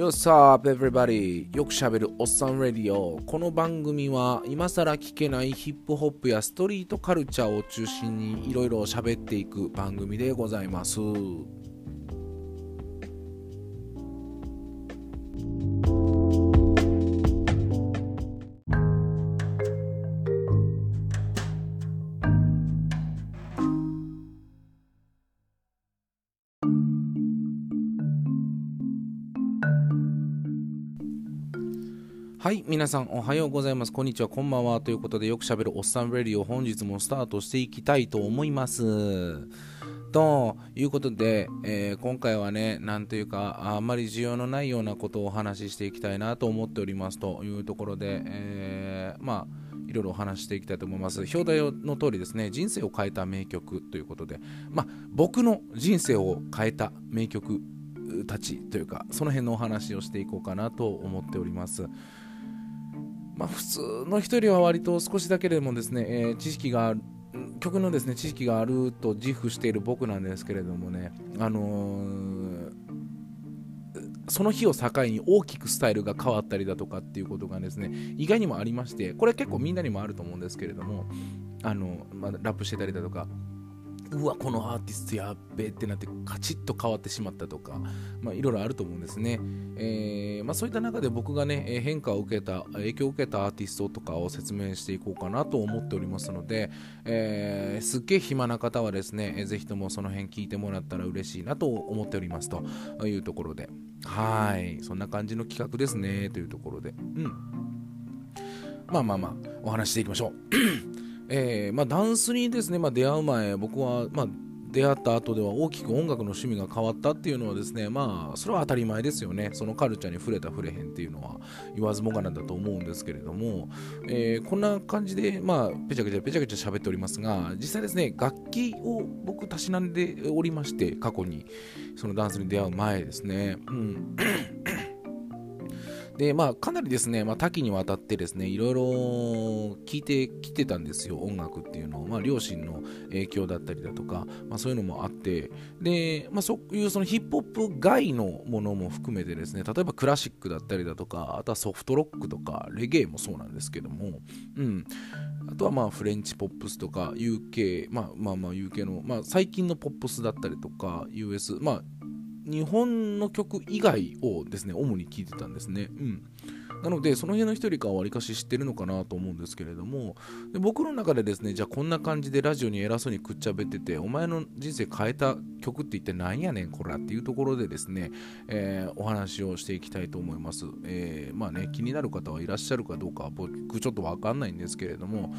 Yo, sup, everybody? よくしゃべるおっさんレディオ。この番組は今更聞けないヒップホップやストリートカルチャーを中心にいろいろ喋っていく番組でございます。はい、皆さんおはようございます。こんにちは、こんばんは。ということで、よくしゃべるおっさんレディを本日もスタートしていきたいと思います。ということで、えー、今回はね、なんというか、あんまり需要のないようなことをお話ししていきたいなと思っておりますというところで、えー、まあ、いろいろお話していきたいと思います。表題の通りですね、人生を変えた名曲ということで、まあ、僕の人生を変えた名曲たちというか、その辺のお話をしていこうかなと思っております。まあ、普通の人よりは割と少しだけでもですね、えー、知識がある曲のですね知識があると自負している僕なんですけれどもね、あのー、その日を境に大きくスタイルが変わったりだとかっていうことがですね意外にもありましてこれ結構みんなにもあると思うんですけれどもあの、まあ、ラップしてたりだとかうわこのアーティストやっべってなってカチッと変わってしまったとか、まあ、いろいろあると思うんですね、えー、まあ、そういった中で僕がね変化を受けた影響を受けたアーティストとかを説明していこうかなと思っておりますので、えー、すっげえ暇な方はですね、えー、ぜひともその辺聞いてもらったら嬉しいなと思っておりますというところで。はい。そんな感じの企画ですねというところで。うん。まあまあまあお話していきましょう。えー、まあ、ダンスにですね、まあ、出会う前僕は、まあ、出会った後では大きく音楽の趣味が変わったっていうのはですねまあそれは当たり前ですよね。そのカルチャーに触れた触れへんっていうのは言わずもがなだと思うんですけれども、えー、こんな感じでまあぺちゃくちゃぺちゃくちゃ喋っておりますが実際ですね楽器を僕たしなんでおりまして過去にそのダンスに出会う前ですね。うん。で、まあ、かなりですね、まあ、多岐にわたってですね、いろいろ聞いてきてたんですよ、音楽っていうのを。まあ、両親の影響だったりだとか、まあ、そういうのもあって、で、まあ、そういうそのヒップホップ外のものも含めてですね、例えばクラシックだったりだとか、あとはソフトロックとか、レゲエもそうなんですけども、うん。あとはまあフレンチポップスとか UK、まあまあまあ UK の、まあ最近のポップスだったりとか US、まあ日本の曲以外をですね、主に聴いてたんですね。うん。なので、その辺の一人かはわりかし知ってるのかなと思うんですけれども、で僕の中でですね、じゃあこんな感じでラジオに偉そうにくっちゃべってて、お前の人生変えた曲って一体何やねん、こらっていうところでですね、えー、お話をしていきたいと思います。えー、まあね、気になる方はいらっしゃるかどうか僕ちょっとわかんないんですけれども、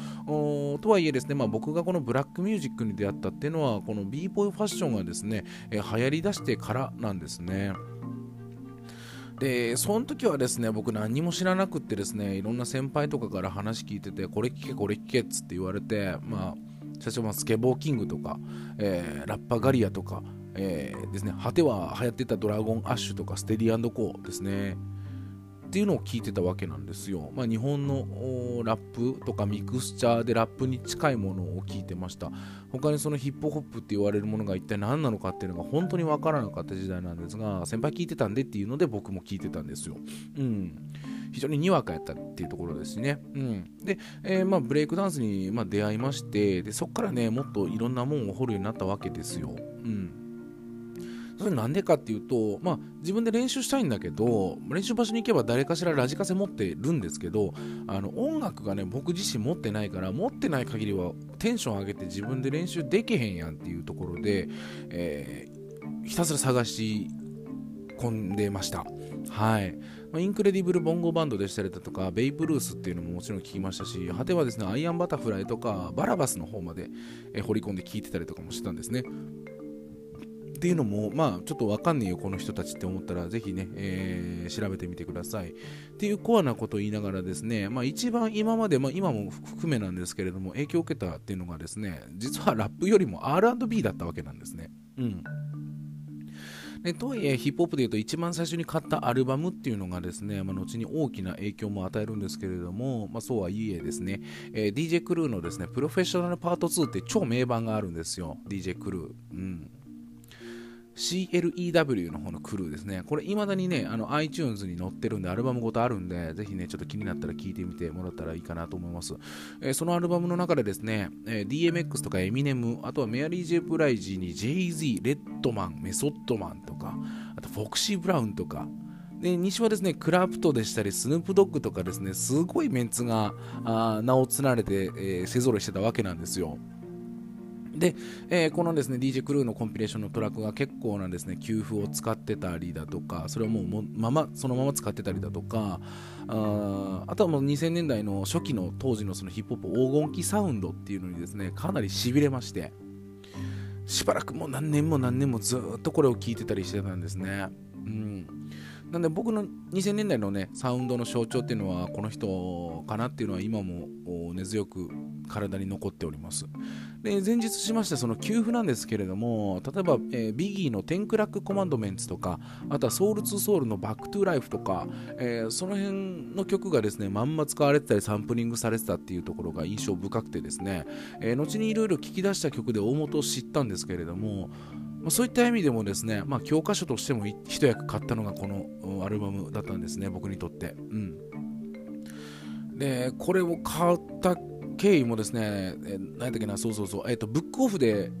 とはいえですね、まあ、僕がこのブラックミュージックに出会ったっていうのは、この b ボーイファッションがですね、えー、流行りだしてからなんですね。でその時はですね僕何も知らなくってですねいろんな先輩とかから話聞いててこれ聞けこれ聞けっつって言われてまあ最初はスケボーキングとか、えー、ラッパガリアとか、えー、ですね果ては流行ってたドラゴンアッシュとかステディアンドコーですね。っていうのを聞いてたわけなんですよ。まあ、日本のラップとかミクスチャーでラップに近いものを聞いてました。他にそのヒップホップって言われるものが一体何なのかっていうのが本当にわからなかった時代なんですが、先輩聞いてたんでっていうので僕も聞いてたんですよ。うん。非常ににわかやったっていうところですね。うん、で、えー、まあ、ブレイクダンスにま出会いましてでそこからねもっといろんなもんを掘るようになったわけですよ。うんそれなんでかっていうと、まあ、自分で練習したいんだけど練習場所に行けば誰かしらラジカセ持ってるんですけどあの音楽がね僕自身持ってないから持ってない限りはテンション上げて自分で練習できへんやんっていうところで、えー、ひたすら探し込んでました。はいま、インクレディブルボンゴバンドでしたりだとか、ベイブルースっていうのももちろん聞きましたし、果てはですね、アイアンバタフライとか、バラバスの方まで、え掘り込んで聞いてたりとかもしてたんですね。っていうのも、まあ、ちょっとわかんねえよ、この人たちって思ったら、ぜひね、えー、調べてみてください。っていうコアなことを言いながらですね、まあ、一番今まで、まあ、今も含めなんですけれども、影響を受けたっていうのがですね、実はラップよりも R&B だったわけなんですね。うん。でとはいえ、ヒップホップでいうと一番最初に買ったアルバムっていうのがですね、まあ、後に大きな影響も与えるんですけれども、まあ、そうはいえですね、えー、DJ クルーのですね、プロフェッショナルパート2って超名盤があるんですよ、DJ クルー。うん。CLEW の方のクルーですね。これ、未だにね、あの iTunes に載ってるんで、アルバムごとあるんで、ぜひね、ちょっと気になったら聞いてみてもらったらいいかなと思います。えー、そのアルバムの中でですね、えー、DMX とかエミネム、あとはメアリー・ジェ・ブライジーに JZ、レッドマン、メソッドマンとか、あとフォクシー・ブラウンとか、で西はですねクラプトでしたりスヌープドッグとかですねすごいメンツがあ名を連ねて、えー、勢ぞろいしてたわけなんですよ。で、えー、このですね DJ クルーのコンピレーションのトラックが結構なですね給付を使ってたりだとかそれをもうもままそのまま使ってたりだとかああとはもう2000年代の初期の当時のそのヒップホップ黄金期サウンドっていうのにですねかなりしびれましてしばらくもう何年も何年もずっとこれを聞いてたりしてたんですね。うんなんで僕の2000年代のねサウンドの象徴っていうのはこの人かなっていうのは今も根強く体に残っております。で前日しましたその給付なんですけれども例えば、えー、ビギーの「テンクラックコマンドメンツ」とかあとはソウル2ソウルの「バックトゥライフ」とか、えー、その辺の曲がですねまんま使われてたりサンプリングされてたっていうところが印象深くてですね、えー、後にいろいろ聞き出した曲で大元を知ったんですけれどもまあ、そういった意味でもですね、まあ、教科書としても一役買ったのがこのアルバムだったんですね、僕にとって。うん、で、これを買った経緯もですね、え何やっけな、そうそうそう、えっ、ー、と、ブックオフで、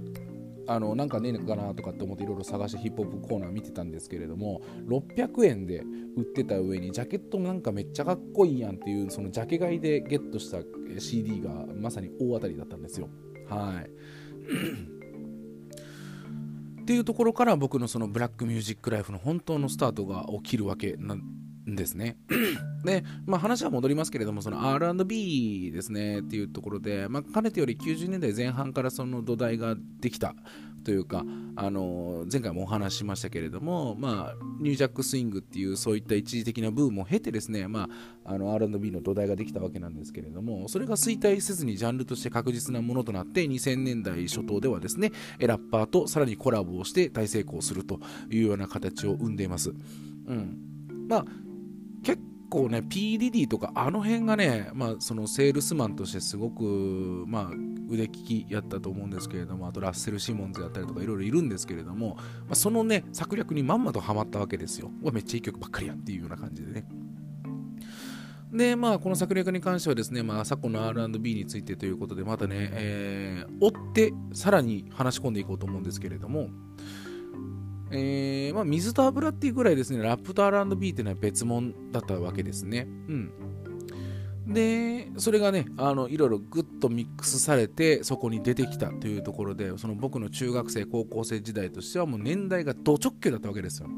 あのなんかねえのかなとかって思っていろいろ探してヒップホップコーナー見てたんですけれども600円で売ってた上にジャケットもなんかめっちゃかっこいいやんっていうそのジャケ買いでゲットした CD がまさに大当たりだったんですよ。はい。っていうところから僕のそのブラックミュージックライフの本当のスタートが起きるわけなんですね。で、まあ、話は戻りますけれども、その R&B ですねっていうところで、まあ、かねてより90年代前半からその土台ができたというか、あの前回もお話ししましたけれども、まあ、ニュージャックスイングっていうそういった一時的なブームを経てですね、まあ、あの R&B の土台ができたわけなんですけれども、それが衰退せずにジャンルとして確実なものとなって、2000年代初頭ではですね、ラッパーとさらにコラボをして大成功するというような形を生んでいます。うん。まあ結構ね PDD とかあの辺がね、まあ、そのセールスマンとしてすごく、まあ、腕利きやったと思うんですけれどもあとラッセル・シモンズやったりとかいろいろいるんですけれども、まあ、そのね策略にまんまとハマったわけですよめっちゃいい曲ばっかりやっていうような感じでねで、まあ、この策略に関してはですね、まあ、昨今の R&B についてということで、またね、えー、追ってさらに話し込んでいこうと思うんですけれども、えー、まあ、水と油っていうぐらいですね、ラップと R&B っていうのは別物だったわけですね。うん。で、それがね、あのいろいろぐっとミックスされて、そこに出てきたというところで、その僕の中学生、高校生時代としてはもう年代がド直球だったわけですよ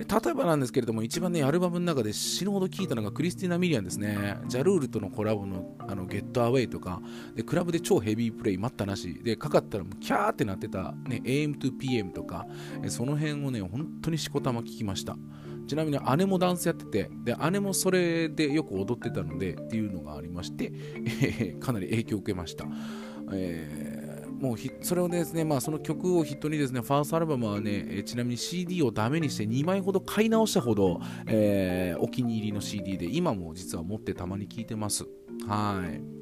で。例えばなんですけれども、一番ね、アルバムの中で死ぬほど聴いたのがクリスティナ・ミリアンですね。ジャルールとのコラボのあのゲットアウェイとか、でクラブで超ヘビープレイ待ったなし、で、かかったらもうキャーってなってた、ね、AM to PM とか、その辺をね、本当にしこたま聴きました。ちなみに姉もダンスやってて、で姉もそれでよく踊ってたのでっていうのがありまして、えー、かなり影響を受けました。えーもうそれをですね、まあ、その曲を筆頭にですね、ファーストアルバムはね、えちなみに CD をダメにして2枚ほど買い直したほど、えー、お気に入りの CD で、今も実は持ってたまに聴いてます。はい。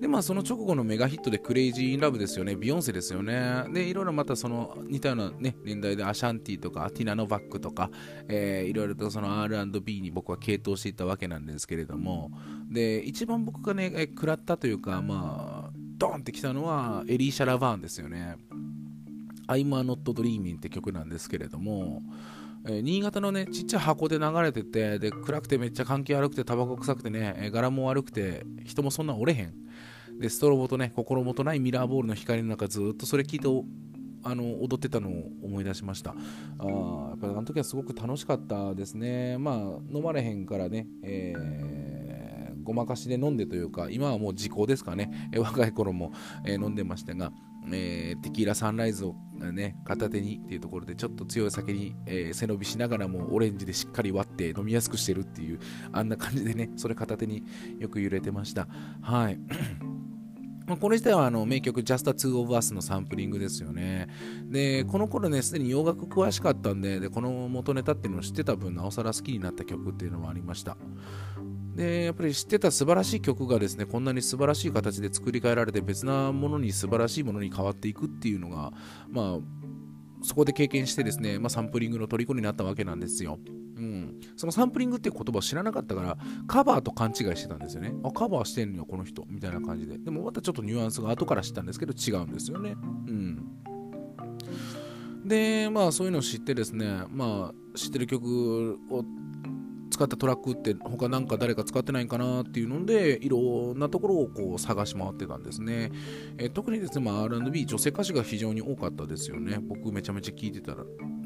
で、まあ、その直後のメガヒットで Crazy in Love ですよね、ビヨンセですよね。で、いろいろまたその似たような、ね、年代でアシャンティとかティナ・ノバックとか、えー、いろいろとその R&B に僕は傾倒していったわけなんですけれども、で、一番僕がね、食らったというか、まあ、ドンってきたのはエリーシャ・ラバーンですよね。I'm not dreaming って曲なんですけれども、え、新潟のね、ちっちゃい箱で流れてて、で、暗くてめっちゃ換気悪くて、タバコ臭くてね、え、柄も悪くて、人もそんな折れへん。で、ストロボとね、心もとないミラーボールの光の中、ずっとそれ聞いて、あの踊ってたのを思い出しました。あやっぱりあの時はすごく楽しかったですね。まあ飲まれへんからね、えーごまかしで飲んでというか、今はもう時効ですかね、え若い頃も、え飲んでましたが、えー、テキーラサンライズを、ね、片手にっていうところでちょっと強い酒に、えー、背伸びしながらもオレンジでしっかり割って飲みやすくしてるっていうあんな感じでねそれ片手によく揺れてましたはい これ自体はあの名曲 Just a Two of Us のサンプリングですよね。で、この頃ね、すでに洋楽詳しかったんで、でこの元ネタっていうのを知ってた分、なおさら好きになった曲っていうのもありました。でやっぱり知ってた素晴らしい曲がですねこんなに素晴らしい形で作り変えられて別なものに素晴らしいものに変わっていくっていうのがまあそこで経験してですね、まあ、サンプリングの虜になったわけなんですよ。うん、そのサンプリングっていう言葉を知らなかったからカバーと勘違いしてたんですよね。あ、カバーしてんのよ、この人。みたいな感じで。でもまたちょっとニュアンスが後から知ったんですけど違うんですよね。うん。で、まあそういうのを知ってですね、まあ知ってる曲を使ったトラックって他なんか誰か使ってないかなっていうのでいろんなところをこう探し回ってたんですね、え特にですね、まあ、R&B 女性歌手が非常に多かったですよね。僕めちゃめちゃ聞いてた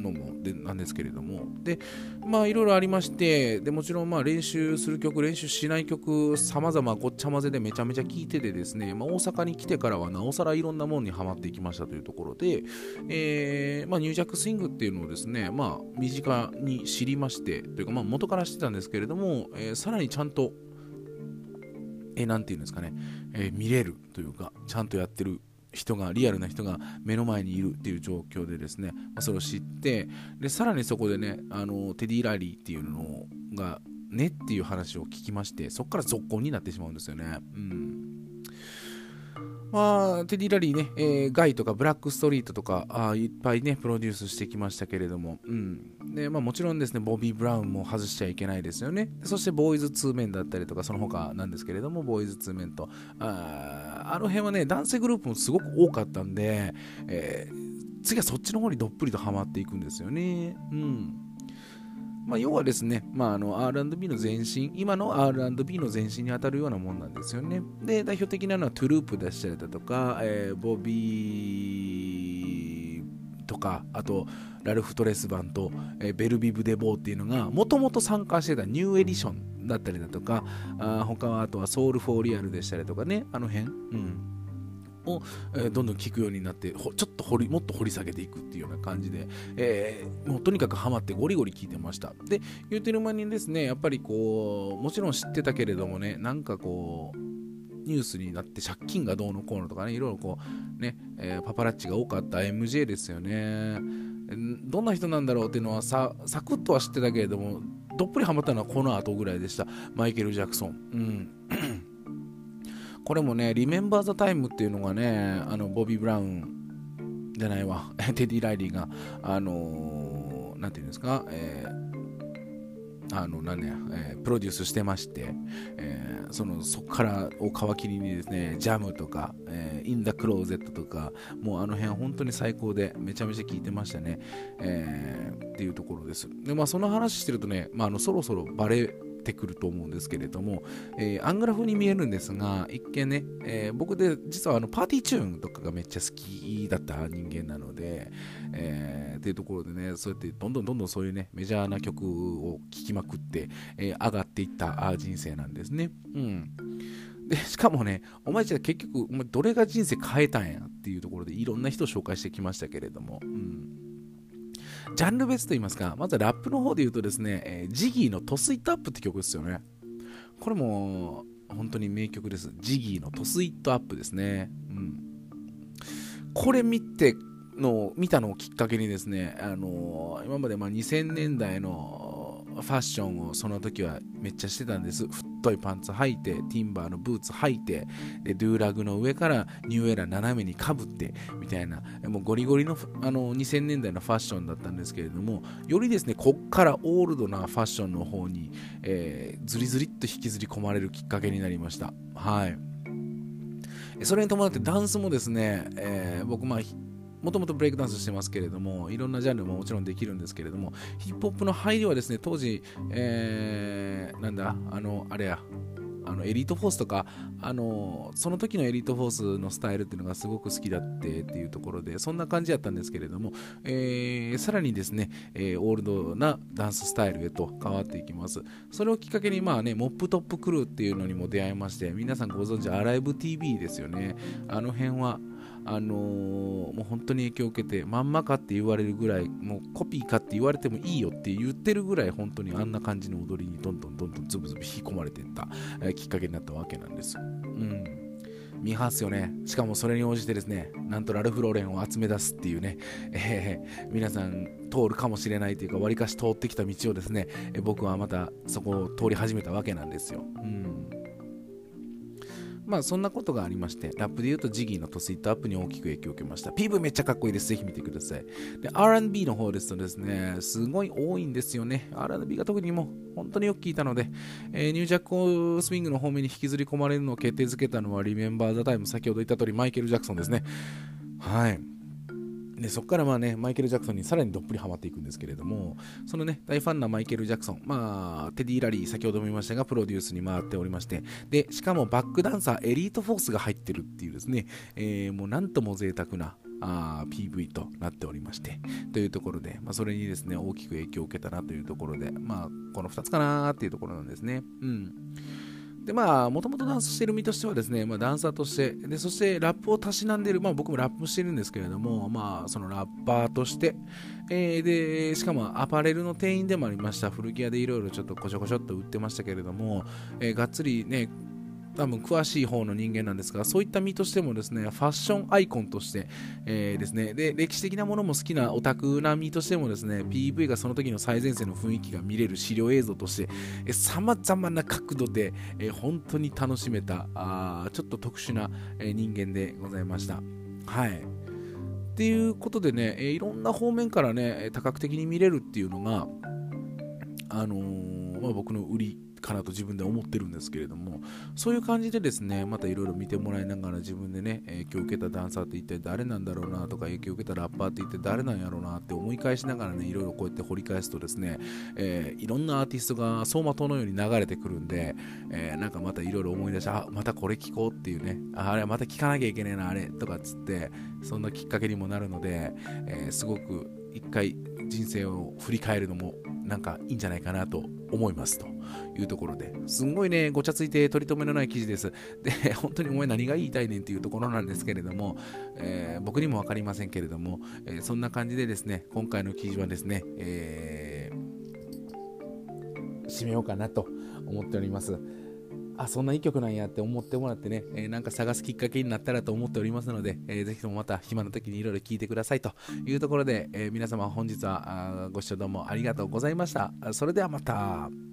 のもでなんですけれども。でまあいろいろありましてでもちろんまあ練習する曲練習しない曲様々ごっちゃ混ぜでめちゃめちゃ聴いててですね、まあ、大阪に来てからはなおさらいろんなもんにはまっていきましたというところで、えーまあ、ニュージャックスイングっていうのをですねまあ身近に知りましてというかまあ元から知ってたんですけれども、えー、さらにちゃんとえー、て言うんですかね、えー、見れるというかちゃんとやってる人がリアルな人が目の前にいるっていう状況でですね、まあ、それを知ってでさらにそこでねあのテディ・ラリーっていうのがねっていう話を聞きましてそこから続行になってしまうんですよね。うんまあ、テディ・ラリーね、えー、ガイとかブラックストリートとかあいっぱいね、プロデュースしてきましたけれども、うん。で、まあもちろんですね、ボビー・ブラウンも外しちゃいけないですよね。そして、ボーイズ2メンだったりとか、その他なんですけれども、ボーイズ2メンと、ああの辺はね、男性グループもすごく多かったんで、えー、次はそっちの方にどっぷりとハマっていくんですよね。うん。まあ、要はですね、まあ、あの R&B の前身、今の R&B の前身に当たるようなもんなんですよね。で、代表的なのはトゥループでしたりだとか、えー、ボビーとか、あと、ラルフ・トレスバントと、えー、ベル・ビブ・デボーっていうのが、もともと参加してたニューエディションだったりだとか、あ他はあとはソウル・フォー・リアルでしたりとかね、あの辺。うんを、え、どんどん聞くようになってちょっと掘りもっと掘り下げていくっていうような感じで、えー、もうとにかくハマってゴリゴリ聞いてました。で言うてる間にですねやっぱりこうもちろん知ってたけれどもねなんかこうニュースになって借金がどうのこうのとかねいろいろこうね、えー、パパラッチが多かった MJ ですよね。どんな人なんだろうっていうのはさサクッとは知ってたけれどもどっぷりハマったのはこの後ぐらいでした。マイケル・ジャクソン。うん。これもね、 Remember the Time っていうのがね、あのボビー・ブラウンじゃないわ、テディ・ライリーが、あのー、なんていうんですか、えー、あの、なんね、えー、プロデュースしてまして、えー、その、そこからを皮切りにですね、ジャムとか、えー、 In the Closet とか、もうあの辺本当に最高で、めちゃめちゃ聴いてましたね、えー、っていうところです。で、まあその話してるとね、まああの、そろそろバレてくると思うんですけれども、えー、アングラ風に見えるんですが、一見ね、えー、僕で実はあのパーティーチューンとかがめっちゃ好きだった人間なので、えー、っていうところでね、そうやってどんどんどんどんそういうね、メジャーな曲を聴きまくって、え上がっていった人生なんですね。うん。で、しかもね、お前じゃ結局、お前どれが人生変えたんやっていうところでいろんな人を紹介してきましたけれども、うん。ジャンル別と言いますか、まずラップの方で言うとですね、えー、ジギーの Toss It Up って曲ですよね。これも本当に名曲です。ジギーの Toss It Up ですね。うん。これ見ての、見たのをきっかけにですね、あのー、今までま2000年代のファッションをその時はめっちゃしてたんです。太いパンツ履いて、ティンバーのブーツ履いて、で、ドゥーラグの上からニューエラ斜めにかぶって、みたいな、もうゴリゴリのあの2000年代のファッションだったんですけれども、よりですね、こっからオールドなファッションの方に、えー、ずりずりっと引きずり込まれるきっかけになりました。はい。それに伴ってダンスもですね、えー、僕まあもともとブレイクダンスしてますけれども、いろんなジャンルももちろんできるんですけれども、ヒップホップの入りはですね、当時、えー、なんだ、あの、あれや、あのエリートフォースとか、あのその時のエリートフォースのスタイルっていうのがすごく好きだってっていうところで、そんな感じやったんですけれども、えー、さらにですね、えー、オールドなダンススタイルへと変わっていきます。それをきっかけに、まあね、モップトップクルーっていうのにも出会いまして、皆さんご存知、アライブ TV ですよね。あの辺は、あのー、もう本当に影響を受けて、まんまかって言われるぐらい、もうコピーかって言われてもいいよって言ってるぐらい、本当にあんな感じの踊りにどんどんどんどんズブズブ引き込まれていった、えー、きっかけになったわけなんです。うん見ますよね。しかもそれに応じてですね、なんとラルフ・ローレンを集め出すっていうね、えー、皆さん通るかもしれないというか、わりかし通ってきた道をですね、え僕はまたそこを通り始めたわけなんですよ。うんまあそんなことがありまして、ラップで言うとジギーの Toss It Up に大きく影響を受けました。PV めっちゃかっこいいです。ぜひ見てください。で、R&B の方ですとですね、すごい多いんですよね。R&B が特にもう本当によく聞いたので、えー、ニュージャックスイングの方面に引きずり込まれるのを決定づけたのは、リメンバー・ザ・タイム、先ほど言った通りマイケル・ジャクソンですね。はい。でそこからまあねマイケル・ジャクソンにさらにどっぷりハマっていくんですけれどもそのね大ファンなマイケル・ジャクソンまあテディ・ラリー先ほども言いましたがプロデュースに回っておりましてでしかもバックダンサーエリートフォースが入ってるっていうですね、えー、もうなんとも贅沢なあ PV となっておりましてというところで、まあ、それにですね大きく影響を受けたなというところでまあこの2つかなーっていうところなんですね。うん。でまあ、もともとダンスしてる身としてはですね、まあ、ダンサーとして、でそしてラップをたしなんでる、まあ僕もラップしてるんですけれども、まあそのラッパーとして、えー、で、しかもアパレルの店員でもありました、古着屋でいろいろちょっとこちょこちょっと売ってましたけれども、えー、がっつりね、多分詳しい方の人間なんですが、そういった身としてもですね、ファッションアイコンとして、えー、ですね、で、歴史的なものも好きなオタクな身としてもですね、PV がその時の最前線の雰囲気が見れる資料映像として、さまざまな角度で、えー、本当に楽しめた、あちょっと特殊な、え、人間でございました。はい。っていうことでね、え、いろんな方面からね、多角的に見れるっていうのが、あのー、まあ、僕の売りかなと自分で思ってるんですけれどもそういう感じでですねまたいろいろ見てもらいながら自分でね影響を受けたダンサーって一体誰なんだろうなとか影響を受けたラッパーって一体誰なんやろうなって思い返しながらねいろいろこうやって掘り返すとですね、えー、いろんなアーティストが走馬灯のように流れてくるんで、えー、なんかまたいろいろ思い出してあまたこれ聞こうっていうねあれまた聞かなきゃいけねえなあれとかっつってそんなきっかけにもなるので、えー、すごく一回人生を振り返るのもなんかいいんじゃないかなと思いますというところで。すんごいねごちゃついて取り留めのない記事です。で 本当にお前何が言いたいねんっていうところなんですけれども、えー、僕にも分かりませんけれども、えー、そんな感じでですね今回の記事はですね、えー、締めようかなと思っております。あそんないい曲なんやって思ってもらってね、えー、なんか探すきっかけになったらと思っておりますので、えー、ぜひともまた暇な時にいろいろ聞いてくださいというところで、えー、皆様本日はご視聴どうもありがとうございました。それではまた。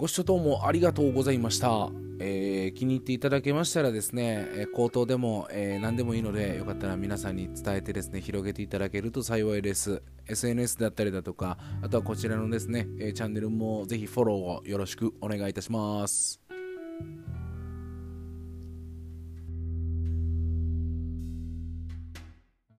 ご視聴どうもありがとうございました。えー、気に入っていただけましたらですね、えー、口頭でも、えー、何でもいいので、よかったら皆さんに伝えてですね、広げていただけると幸いです。SNS だったりだとか、あとはこちらのですね、えチャンネルもぜひフォローをよろしくお願いいたします。